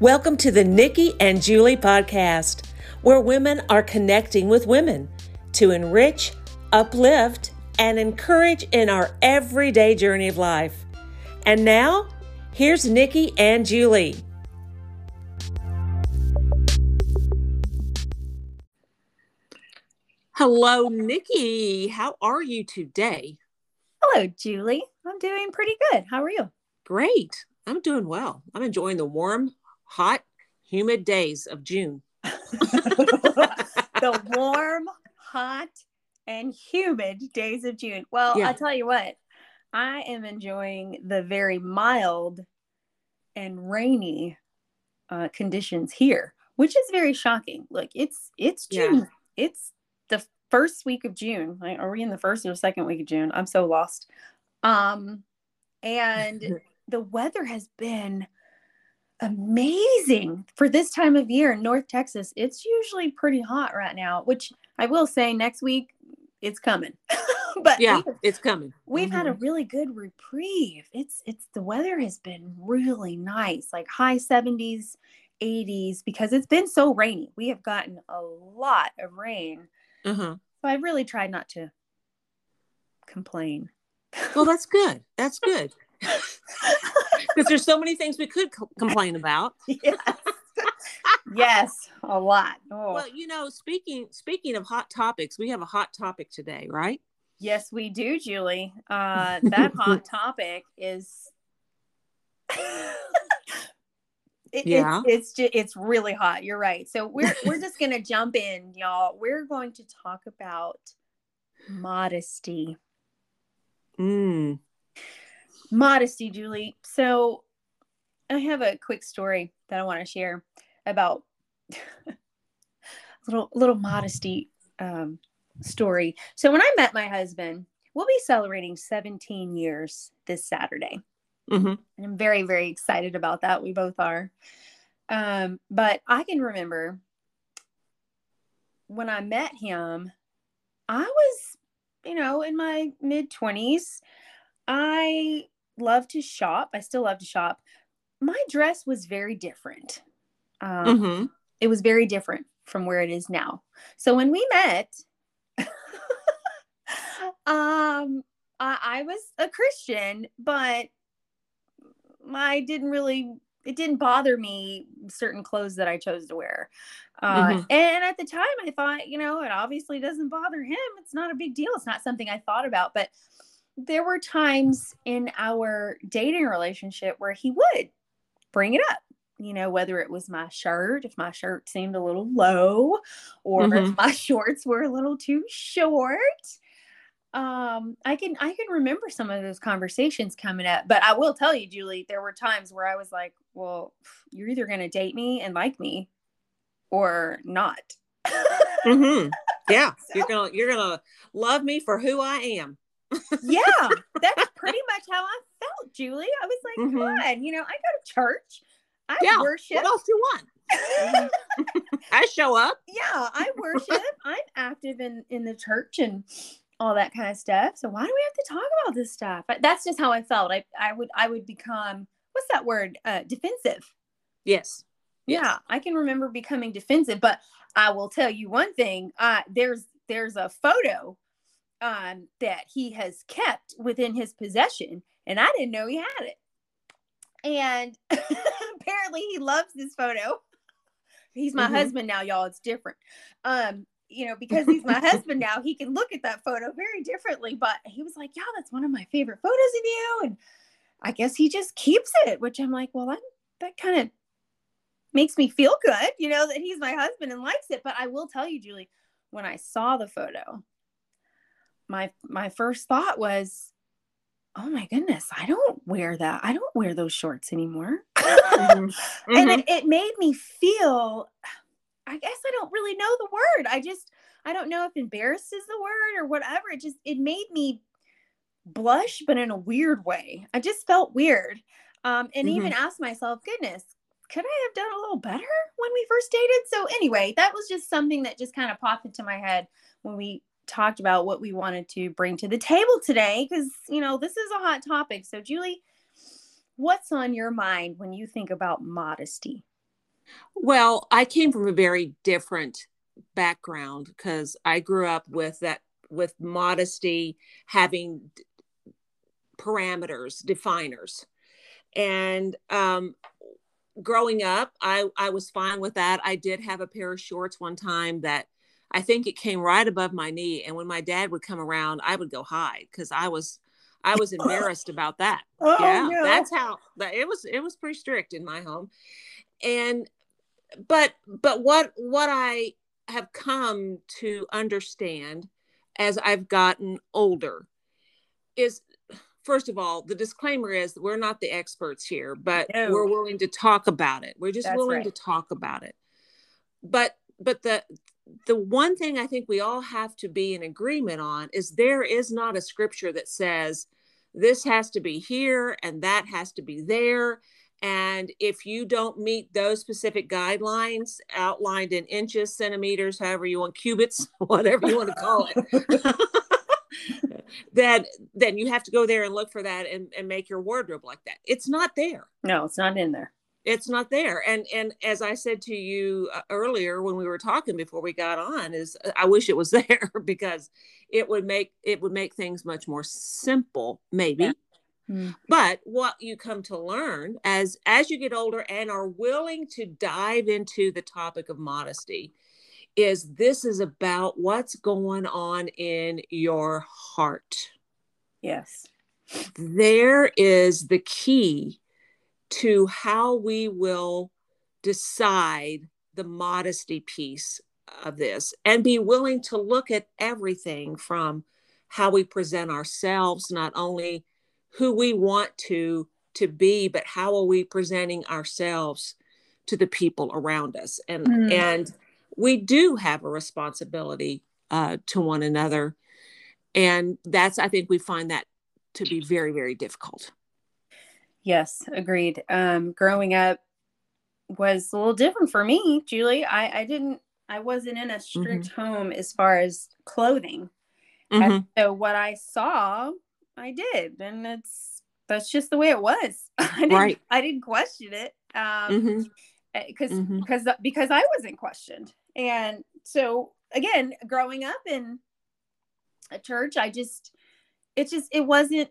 Welcome to the Nikki and Julie podcast, where women are connecting with women to enrich, uplift, and encourage in our everyday journey of life. And now, here's Nikki and Julie. Hello, Nikki. How are you today? Hello, Julie. I'm doing pretty good. How are you? Great. I'm doing well. I'm enjoying the warm, hot, humid days of June. the warm, hot, and humid days of June. Well, yeah. I'll tell you what, I am enjoying the very mild and rainy uh, conditions here, which is very shocking. Look, it's it's June. Yeah. It's the first week of June. Like, are we in the first or second week of June? I'm so lost. Um, and the weather has been amazing for this time of year in North Texas. It's usually pretty hot right now, which I will say next week it's coming. but yeah, it's coming. We've mm-hmm. had a mm-hmm. really good reprieve. It's it's the weather has been really nice, like high 70s, 80s because it's been so rainy. We have gotten a lot of rain. Uh-huh. So I've really tried not to complain. Well, that's good. That's good. because there's so many things we could co- complain about. yes. yes, a lot. Oh. Well, you know, speaking speaking of hot topics, we have a hot topic today, right? Yes, we do, Julie. Uh, that hot topic is. It, yeah. it's it's just, it's really hot. You're right. So we're we're just gonna jump in, y'all. We're going to talk about modesty. Mm modesty, Julie. So I have a quick story that I want to share about a little little modesty um, story. So when I met my husband, we'll be celebrating 17 years this Saturday. Mm-hmm. And I'm very very excited about that. We both are. Um, but I can remember when I met him, I was, you know, in my mid 20s. I love to shop. I still love to shop. My dress was very different. Um, mm-hmm. It was very different from where it is now. So when we met, um, I, I was a Christian, but I didn't really it didn't bother me certain clothes that I chose to wear. Uh, mm-hmm. and at the time, I thought, you know, it obviously doesn't bother him. It's not a big deal. It's not something I thought about. But there were times in our dating relationship where he would bring it up you know whether it was my shirt if my shirt seemed a little low or mm-hmm. if my shorts were a little too short um i can i can remember some of those conversations coming up but i will tell you julie there were times where i was like well you're either going to date me and like me or not mm-hmm. yeah so, you're gonna you're gonna love me for who i am yeah, that's pretty much how I felt, Julie. I was like, mm-hmm. come on, you know, I go to church. I yeah. worship. What else do you want? I show up. Yeah, I worship. I'm active in in the church and all that kind of stuff. So why do we have to talk about this stuff? But that's just how I felt. I I would I would become what's that word? Uh, defensive. Yes. Yeah. I can remember becoming defensive, but I will tell you one thing. Uh, there's there's a photo um, that he has kept within his possession, and I didn't know he had it. And apparently, he loves this photo. He's my mm-hmm. husband now, y'all. It's different. Um, you know, because he's my husband now, he can look at that photo very differently. But he was like, "Yeah, that's one of my favorite photos of you," and I guess he just keeps it. Which I'm like, well, that that kind of makes me feel good, you know, that he's my husband and likes it. But I will tell you, Julie, when I saw the photo, my my first thought was oh my goodness i don't wear that i don't wear those shorts anymore mm-hmm. mm-hmm. and it, it made me feel i guess i don't really know the word i just i don't know if embarrassed is the word or whatever it just it made me blush but in a weird way i just felt weird um, and mm-hmm. even asked myself goodness could i have done a little better when we first dated so anyway that was just something that just kind of popped into my head when we talked about what we wanted to bring to the table today because, you know, this is a hot topic. So, Julie, what's on your mind when you think about modesty? Well, I came from a very different background because I grew up with that with modesty having parameters, definers. And um, growing up, I, I was fine with that. I did have a pair of shorts one time that I think it came right above my knee. And when my dad would come around, I would go hide because I was I was embarrassed about that. Oh, yeah, no. that's how that it was. It was pretty strict in my home, and but but what what I have come to understand as I've gotten older is first of all, the disclaimer is we're not the experts here, but no. we're willing to talk about it. We're just That's willing right. to talk about it. But but the the one thing I think we all have to be in agreement on is there is not a scripture that says this has to be here and that has to be there. And if you don't meet those specific guidelines outlined in inches, centimeters, however you want, cubits, whatever you want to call it, then then you have to go there and look for that and, and make your wardrobe like that. It's not there. No, it's not in there it's not there and and as i said to you uh, earlier when we were talking before we got on is uh, i wish it was there because it would make it would make things much more simple maybe yeah. mm. but what you come to learn as as you get older and are willing to dive into the topic of modesty is this is about what's going on in your heart yes there is the key to how we will decide the modesty piece of this and be willing to look at everything from how we present ourselves not only who we want to to be but how are we presenting ourselves to the people around us. And mm. and we do have a responsibility uh, to one another. And that's i think we find that to be very very difficult Yes, agreed. Um, growing up was a little different for me, Julie. I, I didn't, I wasn't in a strict mm-hmm. home as far as clothing. Mm-hmm. so what I saw, I did, and it's that's just the way it was. I didn't, right. I didn't question it. Um, because mm-hmm. because mm-hmm. because I wasn't questioned, and so again, growing up in a church, I just it just it wasn't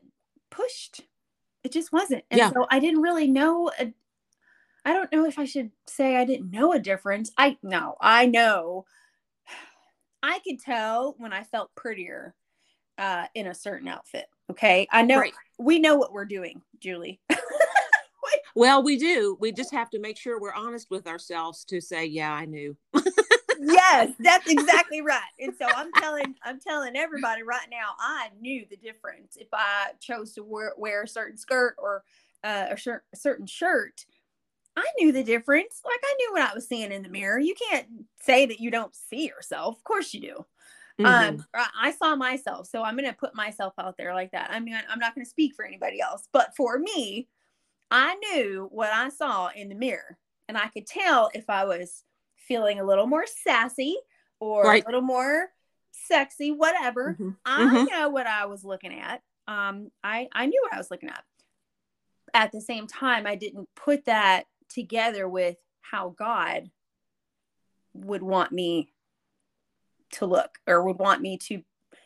pushed it just wasn't. And yeah. so I didn't really know. I I don't know if I should say I didn't know a difference. I no, I know. I could tell when I felt prettier uh, in a certain outfit. Okay, I know right. we know what we're doing, Julie. well, we do. We just have to make sure we're honest with ourselves to say, "Yeah, I knew." yes, that's exactly right. And so I'm telling I'm telling everybody right now, I knew the difference if I chose to wear, wear a certain skirt or uh, a, shirt, a certain shirt. I knew the difference. Like I knew what I was seeing in the mirror. You can't say that you don't see yourself. Of course you do. Um, mm-hmm. Um, I saw myself, so I'm going to put myself out there like that. I mean, I'm not going to speak for anybody else, but for me, I knew what I saw in the mirror, and I could tell if I was feeling a little more sassy or right. a little more sexy, whatever. Mm-hmm. I mm-hmm. know what I was looking at. Um, I, I knew what I was looking at. At the same time, I didn't put that together with how God would want me to look or would want me to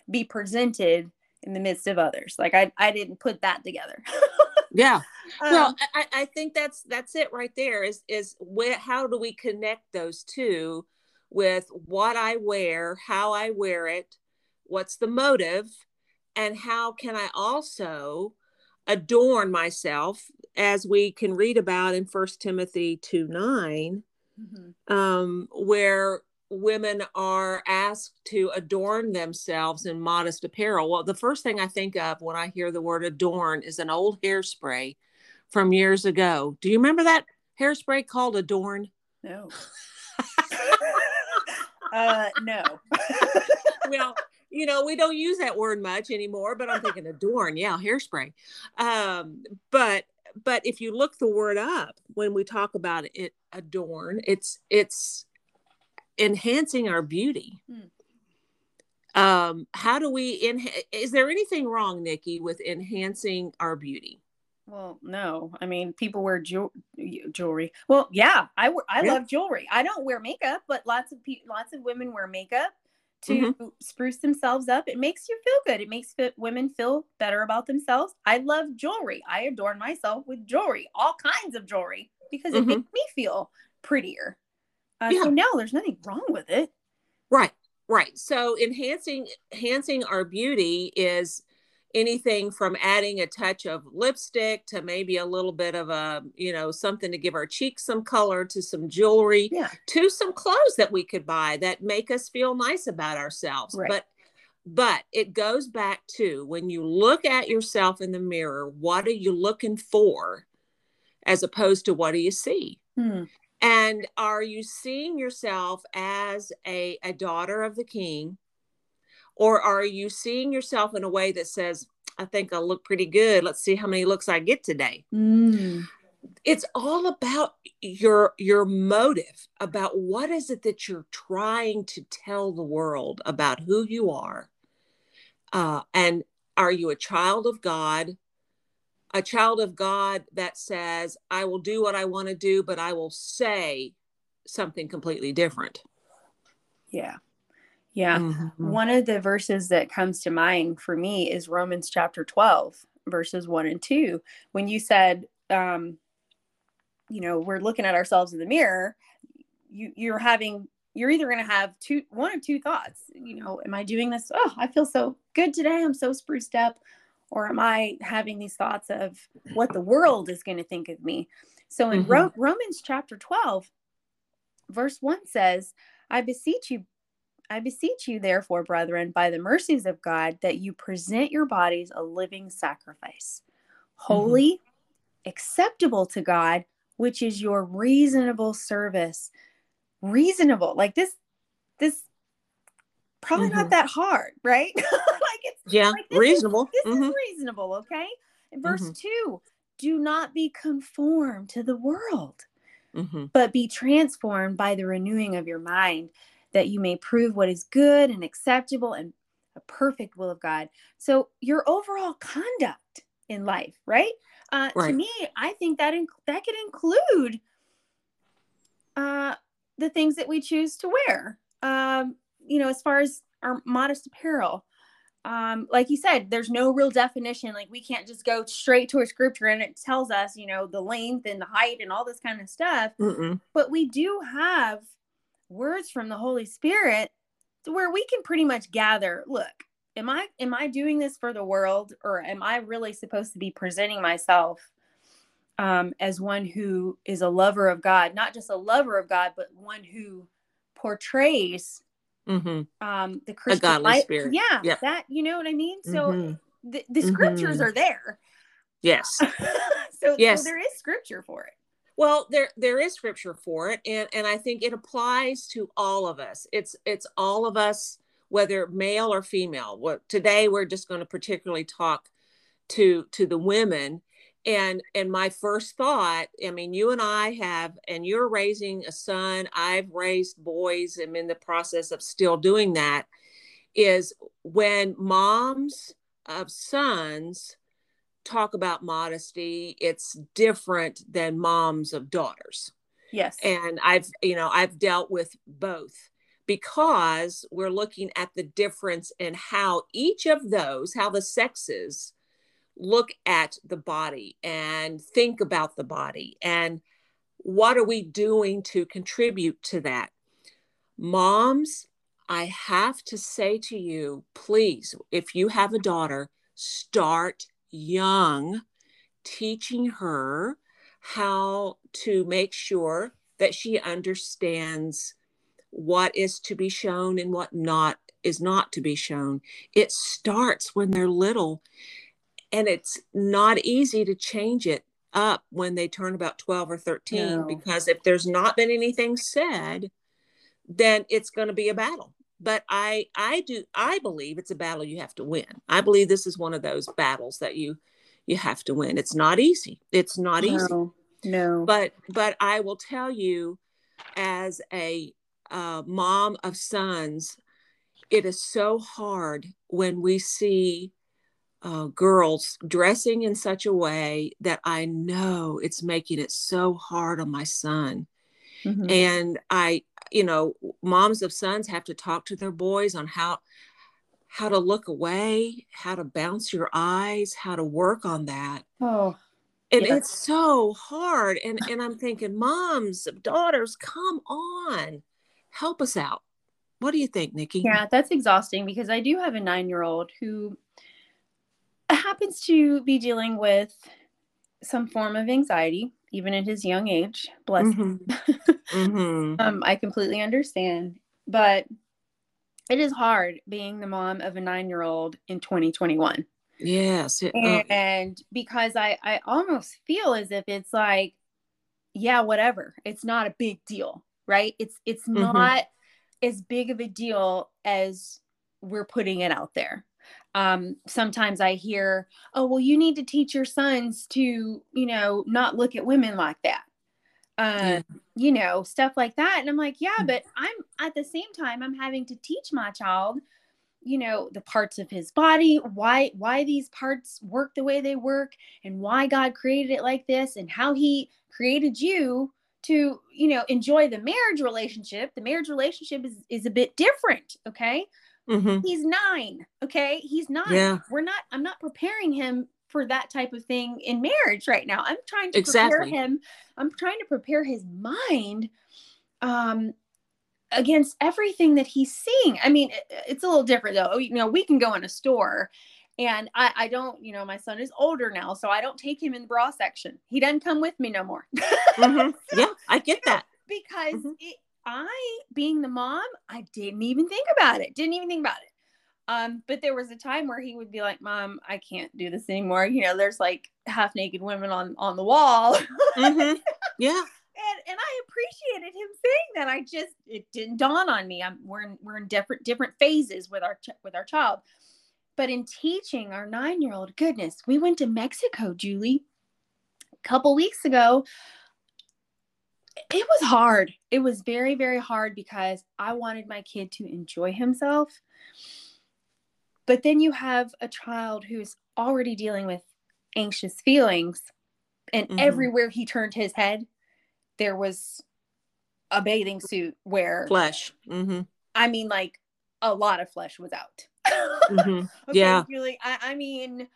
be presented in the midst of others. Like I, I didn't put that together. yeah well um, I, I think that's that's it right there is is where how do we connect those two with what i wear how i wear it what's the motive and how can i also adorn myself as we can read about in first timothy 2 9 mm-hmm. um, where women are asked to adorn themselves in modest apparel. Well, the first thing I think of when I hear the word adorn is an old hairspray from years ago. Do you remember that hairspray called Adorn? No. uh, no. well, you know, we don't use that word much anymore, but I'm thinking adorn. Yeah, hairspray. Um, but but if you look the word up when we talk about it adorn, it's it's enhancing our beauty. Hmm. Um, how do we, in, is there anything wrong, Nikki, with enhancing our beauty? Well, no. I mean, people wear ju- jewelry. Well, yeah, I I yeah. love jewelry. I don't wear makeup, but lots of people, lots of women wear makeup to mm-hmm. spruce themselves up. It makes you feel good. It makes fit women feel better about themselves. I love jewelry. I adorn myself with jewelry, all kinds of jewelry, because it mm-hmm. makes me feel prettier. Uh, yeah. So no, there's nothing wrong with it. Right, right. So enhancing enhancing our beauty is anything from adding a touch of lipstick to maybe a little bit of a you know something to give our cheeks some color to some jewelry yeah. to some clothes that we could buy that make us feel nice about ourselves right. but but it goes back to when you look at yourself in the mirror what are you looking for as opposed to what do you see hmm. and are you seeing yourself as a, a daughter of the king or are you seeing yourself in a way that says, I think I look pretty good. Let's see how many looks I get today. Mm. It's all about your your motive, about what is it that you're trying to tell the world about who you are. Uh, and are you a child of God? A child of God that says, I will do what I want to do, but I will say something completely different. Yeah. Yeah. Mm-hmm. One of the verses that comes to mind for me is Romans chapter 12, verses 1 and 2. When you said, um, you know, we're looking at ourselves in the mirror, you, you're having, you're either going to have two, one or two thoughts. You know, am I doing this? Oh, I feel so good today. I'm so spruced up. Or am I having these thoughts of what the world is going to think of me? So in mm-hmm. Ro- Romans chapter 12, verse 1 says, I beseech you, I beseech you, therefore, brethren, by the mercies of God, that you present your bodies a living sacrifice, holy, mm-hmm. acceptable to God, which is your reasonable service. Reasonable, like this, this probably mm-hmm. not that hard, right? like it's yeah, like reasonable. Is, this mm-hmm. is reasonable, okay? Verse mm-hmm. two, do not be conformed to the world, mm-hmm. but be transformed by the renewing of your mind that you may prove what is good and acceptable and a perfect will of God. So your overall conduct in life, right? Uh, right. To me, I think that in, that could include uh, the things that we choose to wear. Um, you know, as far as our modest apparel. Um, like you said, there's no real definition. Like we can't just go straight to a scripture and it tells us, you know, the length and the height and all this kind of stuff. Mm-mm. But we do have words from the Holy Spirit to where we can pretty much gather, look, am I am I doing this for the world or am I really supposed to be presenting myself um, as one who is a lover of God, not just a lover of God, but one who portrays mm-hmm. um, the Christian life. Spirit. Yeah, yep. that you know what I mean. So mm-hmm. the, the scriptures mm-hmm. are there. Yes. so, yes. so there is scripture for it. Well, there there is scripture for it, and and I think it applies to all of us. It's it's all of us, whether male or female. What today we're just going to particularly talk to to the women, and and my first thought, I mean, you and I have, and you're raising a son. I've raised boys. I'm in the process of still doing that. Is when moms of sons talk about modesty, it's different than moms of daughters. Yes. And I've, you know, I've dealt with both because we're looking at the difference in how each of those, how the sexes look at the body and think about the body and what are we doing to contribute to that. Moms, I have to say to you, please, if you have a daughter, start young, teaching her how to make sure that she understands what is to be shown and what not is not to be shown. It starts when they're little, and it's not easy to change it up when they turn about 12 or 13 no. because if there's not been anything said, then it's going to be a battle but i i do i believe it's a battle you have to win i believe this is one of those battles that you you have to win it's not easy it's not easy no, no. but but i will tell you as a uh, mom of sons it is so hard when we see uh, girls dressing in such a way that I know it's making it so hard on my son. Mm-hmm. And I, you know, moms of sons have to talk to their boys on how how to look away, how to bounce your eyes, how to work on that. Oh. And it's so hard. And and I'm thinking, moms, of daughters, come on. Help us out. What do you think, Nikki? Yeah, that's exhausting because I do have a nine year old who happens to be dealing with some form of anxiety, even at his young age. Bless mm-hmm. mm-hmm. um, I completely understand. But it is hard being the mom of a nine year old in 2021. Yes. It, and, oh. and because I, I almost feel as if it's like, yeah, whatever. It's not a big deal, right? It's it's mm-hmm. not as big of a deal as we're putting it out there. Um, sometimes I hear, oh, well, you need to teach your sons to, you know, not look at women like that. Uh, you know, stuff like that. And I'm like, yeah, mm. but I'm at the same time, I'm having to teach my child, you know, the parts of his body, why, why these parts work the way they work and why God created it like this and how he created you to, you know, enjoy the marriage relationship. The marriage relationship is, is a bit different. Okay. Mm-hmm. He's nine. Okay. He's not, yeah. we're not, I'm not preparing him for that type of thing in marriage right now. I'm trying to exactly. prepare him. I'm trying to prepare his mind um, against everything that he's seeing. I mean, it, it's a little different though. You know, we can go in a store and I, I don't, you know, my son is older now, so I don't take him in the bra section. He doesn't come with me no more. mm-hmm. Yeah, I get that. Because mm-hmm. it, I, being the mom, I didn't even think about it. Didn't even think about it. Um, but there was a time where he would be like, "Mom, I can't do this anymore." You know, there's like half naked women on on the wall. mm-hmm. Yeah. And, and I appreciated him saying that. I just it didn't dawn on me. I'm we're in, we're in different different phases with our with our child. But in teaching our nine year old, goodness, we went to Mexico, Julie, a couple weeks ago. It was hard. It was very, very hard because I wanted my kid to enjoy himself but then you have a child who's already dealing with anxious feelings, and mm-hmm. everywhere he turned his head, there was a bathing suit where flesh. Mm-hmm. I mean, like a lot of flesh was out. mm-hmm. okay, yeah, really. I, I mean,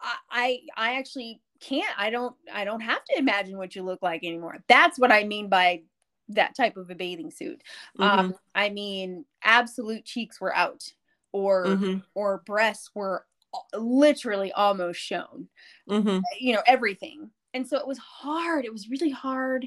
I, I, I actually can't. I don't. I don't have to imagine what you look like anymore. That's what I mean by that type of a bathing suit. Mm-hmm. Um, I mean, absolute cheeks were out or mm-hmm. or breasts were literally almost shown mm-hmm. you know everything and so it was hard it was really hard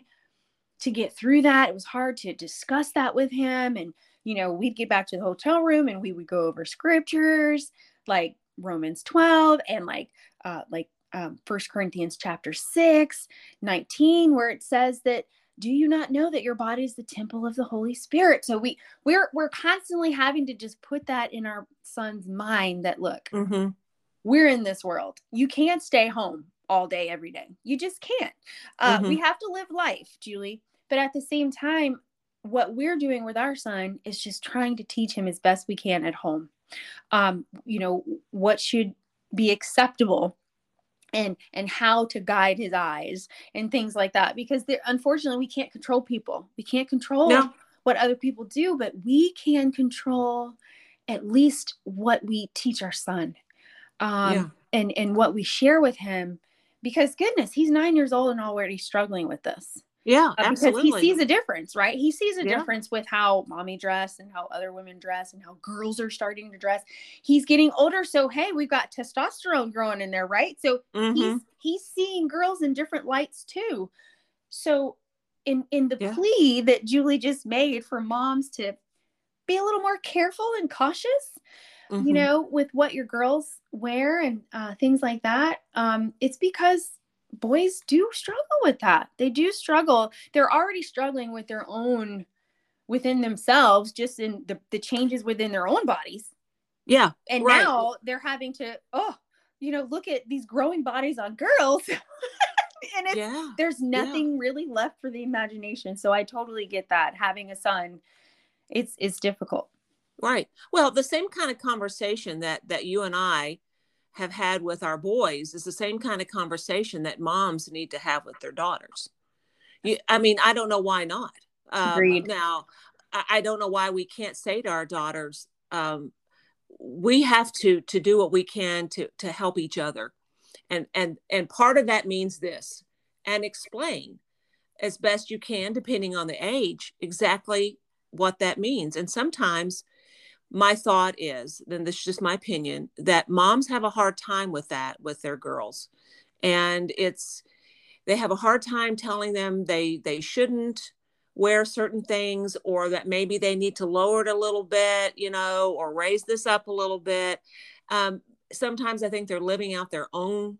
to get through that it was hard to discuss that with him and you know we'd get back to the hotel room and we would go over scriptures like romans 12 and like uh like um, First Corinthians chapter 6, 19, where it says that do you not know that your body is the temple of the holy spirit? So we we're we're constantly having to just put that in our son's mind that look mm-hmm. we're in this world. You can't stay home all day every day. You just can't. Uh, mm-hmm. we have to live life julie. But at the same time what we're doing with our son is just trying to teach him as best we can at home. Um, you know what should be acceptable and and how to guide his eyes and things like that because unfortunately we can't control people we can't control no. what other people do but we can control at least what we teach our son um, yeah. and and what we share with him because goodness he's nine years old and already struggling with this yeah, uh, because he sees a difference, right? He sees a yeah. difference with how mommy dress and how other women dress and how girls are starting to dress. He's getting older, so hey, we've got testosterone growing in there, right? So mm-hmm. he's he's seeing girls in different lights too. So in in the yeah. plea that Julie just made for moms to be a little more careful and cautious, mm-hmm. you know, with what your girls wear and uh, things like that, um, it's because boys do struggle with that. They do struggle. They're already struggling with their own within themselves, just in the, the changes within their own bodies. Yeah. And right. now they're having to, oh, you know, look at these growing bodies on girls. and it's, yeah. there's nothing yeah. really left for the imagination. So I totally get that. Having a son, it's it's difficult. Right. Well, the same kind of conversation that that you and I have had with our boys is the same kind of conversation that moms need to have with their daughters. You, I mean, I don't know why not. Um. Now, I, I don't know why we can't say to our daughters, um, we have to to do what we can to to help each other, and and and part of that means this, and explain as best you can, depending on the age, exactly what that means. And sometimes my thought is, then this is just my opinion, that moms have a hard time with that with their girls. And it's they have a hard time telling them they they shouldn't wear certain things or that maybe they need to lower it a little bit, you know, or raise this up a little bit. Um, sometimes I think they're living out their own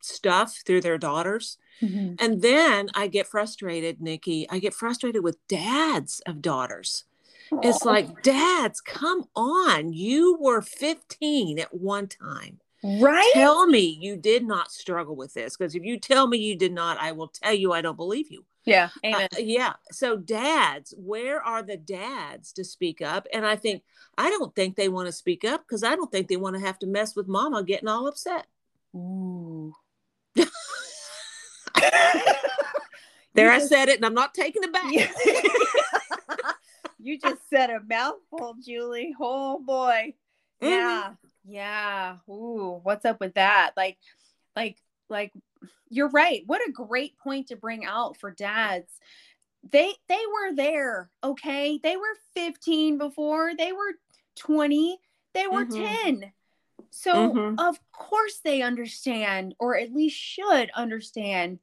stuff through their daughters. Mm-hmm. And then I get frustrated, Nikki. I get frustrated with dads of daughters it's like, dads, come on. You were 15 at one time. Right. Tell me you did not struggle with this. Because if you tell me you did not, I will tell you I don't believe you. Yeah. Uh, amen. Uh, yeah. So, dads, where are the dads to speak up? And I think, I don't think they want to speak up because I don't think they want to have to mess with mama getting all upset. Ooh. there, I said it, and I'm not taking it back. Yeah you just said a mouthful, Julie. Oh boy. Mm-hmm. Yeah. Yeah. Ooh, what's up with that? Like, like, like you're right. What a great point to bring out for dads. They they were there, okay? They were 15 before, they were 20, they were mm-hmm. 10. So mm-hmm. of course they understand, or at least should understand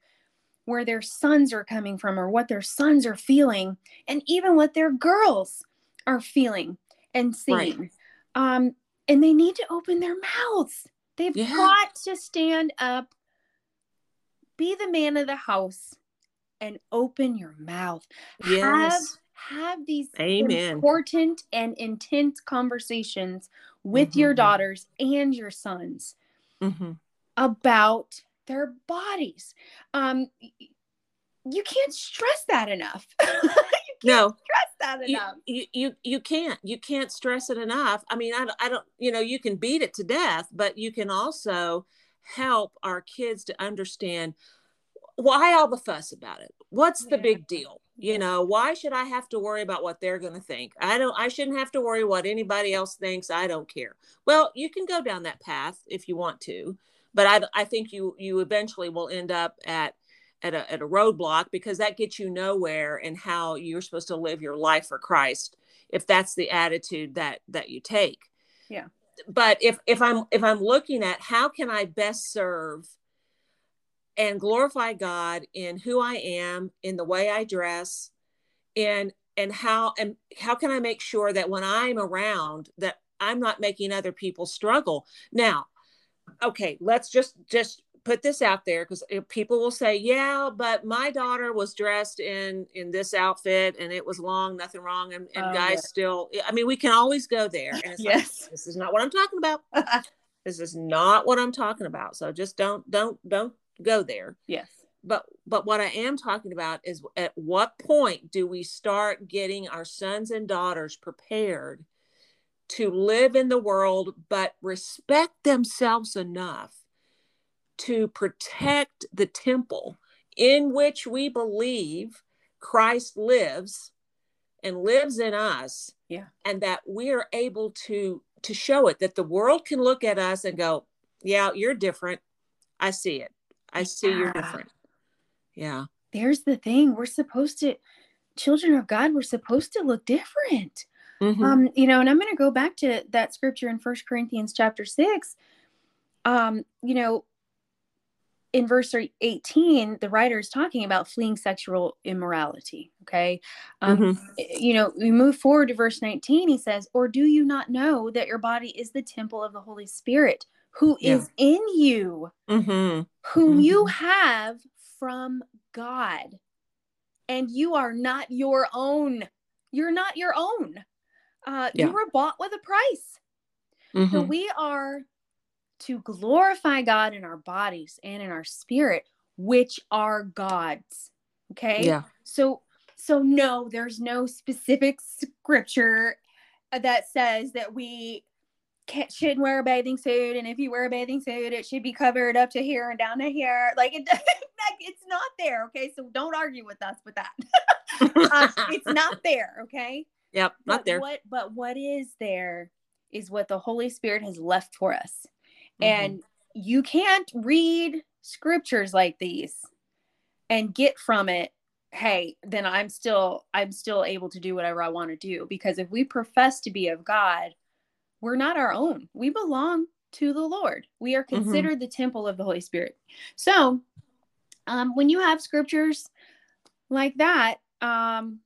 where their sons are coming from or what their sons are feeling and even what their girls are feeling and seeing right. um, and they need to open their mouths they've yeah. got to stand up be the man of the house and open your mouth yes. have have these Amen. important and intense conversations with mm-hmm. your daughters and your sons mm-hmm. about their bodies. Um, you can't stress that enough. no, stress that enough. You, you you can't you can't stress it enough. I mean, I, I don't you know you can beat it to death, but you can also help our kids to understand why all the fuss about it. What's the yeah. big deal? You know, why should I have to worry about what they're going to think? I don't I shouldn't have to worry what anybody else thinks. I don't care. Well, you can go down that path if you want to but I, I think you you eventually will end up at at a, at a roadblock because that gets you nowhere in how you're supposed to live your life for Christ if that's the attitude that that you take. Yeah. But if if I'm if I'm looking at how can I best serve and glorify God in who I am, in the way I dress, and and how and how can I make sure that when I'm around that I'm not making other people struggle. Now, okay, let's just just put this out there because people will say, yeah, but my daughter was dressed in in this outfit and it was long, nothing wrong, and, and oh, guys yeah. still. I mean, we can always go there. And it's yes, like, this is not what I'm talking about. this is not what I'm talking about. So just don't don't don't go there. Yes. But but what I am talking about is at what point do we start getting our sons and daughters prepared to live in the world, but respect themselves enough to protect the temple in which we believe Christ lives and lives in us. Yeah. And that we're able to to show it that the world can look at us and go, "Yeah, you're different. I see it. I see yeah. you're different." Yeah. There's the thing. We're supposed to children of God, we're supposed to look different. Mm-hmm. Um, you know, and I'm going to go back to that scripture in First Corinthians chapter six. Um, you know, in verse 18, the writer is talking about fleeing sexual immorality. Okay. Um, mm-hmm. You know, we move forward to verse 19. He says, Or do you not know that your body is the temple of the Holy Spirit who yeah. is in you, mm-hmm. whom mm-hmm. you have from God? And you are not your own. You're not your own. Uh, yeah. You were bought with a price. Mm-hmm. So we are to glorify God in our bodies and in our spirit, which are God's. Okay. Yeah. So, so no, there's no specific scripture that says that we can't, shouldn't wear a bathing suit, and if you wear a bathing suit, it should be covered up to here and down to here. Like it, like it's not there. Okay, so don't argue with us with that. uh, it's not there. Okay. Yep, not but there. What, but what is there is what the Holy Spirit has left for us, mm-hmm. and you can't read scriptures like these and get from it hey then i'm still i'm still able to do whatever i want to do because if we profess to be of god we're not our own we belong to the lord we are mm-hmm. considered mm-hmm. the temple of the holy spirit so um, when you have scriptures like that um,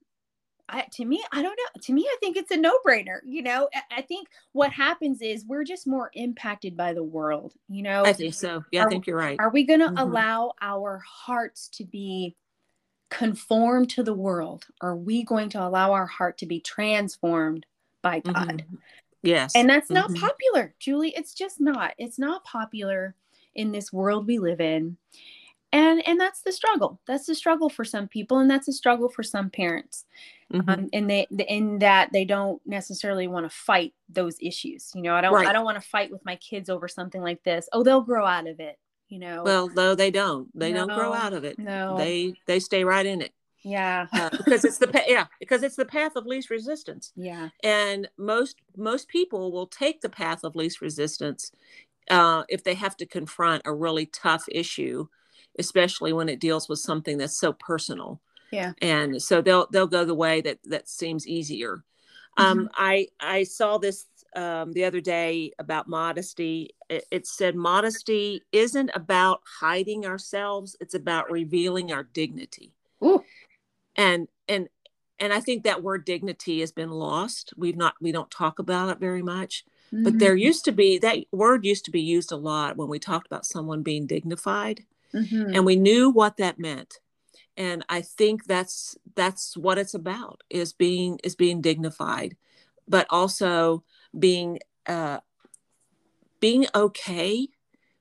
I, to me, I don't know. To me, I think it's a no brainer. You know, I, I, think what happens is we're just more impacted by the world. You know, I think so. Yeah, are, I think you're right. Are we going to mm-hmm. allow our hearts to be conformed to the world? Are we going to allow our heart to be transformed by God? Mm-hmm. Yes. And that's not mm-hmm. popular, Julie. It's just not. It's not popular in this world we live in and and that's the struggle. That's the struggle for some people and that's a struggle for some parents mm-hmm. um, and they in that they don't necessarily want to fight those issues you know i don't right. i don't want to fight with my kids over something like this oh they'll grow out of it you know? Well no they don't. They no, don't grow out of it. no. They they stay right in it. Yeah. Uh, because it's the pa- yeah because it's the path of least resistance. Yeah. And most most people will take the path of least resistance uh, if they have to confront a really tough issue especially when it deals with something that's so personal. Yeah. And so they'll they'll go the way that that seems easier. Um, mm-hmm. Um, I I saw this um, the other day about modesty. It, it said modesty isn't about hiding ourselves; it's about revealing our dignity. Ooh. And and and I think that word dignity has been lost. We've not we don't talk about it very much. Mm-hmm. But there used to be that word used to be used a lot when we talked about someone being dignified mm-hmm. and we knew what that meant and i think that's that's what it's about is being is being dignified but also being uh being okay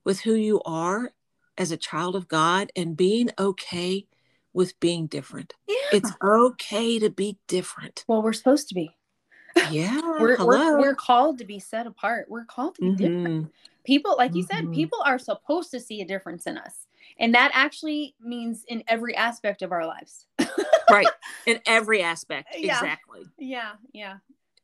with who you are as a child of god and being okay with being different yeah. it's okay to be different well we're supposed to be yeah we're, we're, we're called to be set apart we're called to be mm-hmm. different people like you mm-hmm. said people are supposed to see a difference in us and that actually means in every aspect of our lives. Right. In every aspect yeah. exactly. Yeah yeah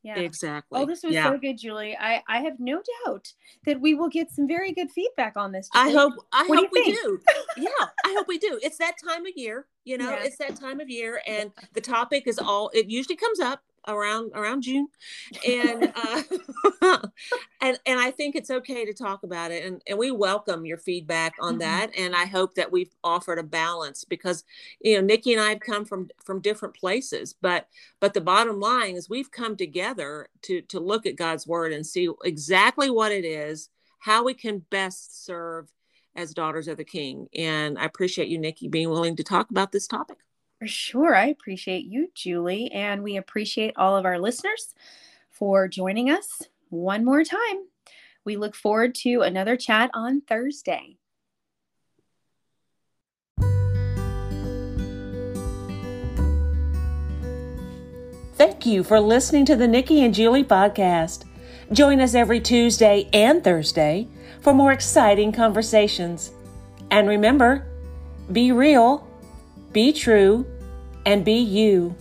yeah. Exactly. Oh this was yeah. so good julie. I i have no doubt that we will get some very good feedback on this i hope i what hope do we think? do. Yeah i hope we do. It's that time of year you know yeah. it's that time of year and the topic is all it usually comes up around around June, and uh, and and I think it's okay to talk about it, and and we welcome your feedback on mm-hmm. that, and I hope that we've offered a balance because you know Nikki and I have come from from different places, but but the bottom line is we've come together to to look at God's word and see exactly what it is, how we can best serve as daughters of the King, and I appreciate you, Nikki, being willing to talk about this topic. For sure. I appreciate you, Julie. And we appreciate all of our listeners for joining us one more time. We look forward to another chat on Thursday. Thank you for listening to the Nikki and Julie podcast. Join us every Tuesday and Thursday for more exciting conversations. And remember, be real be true and be you.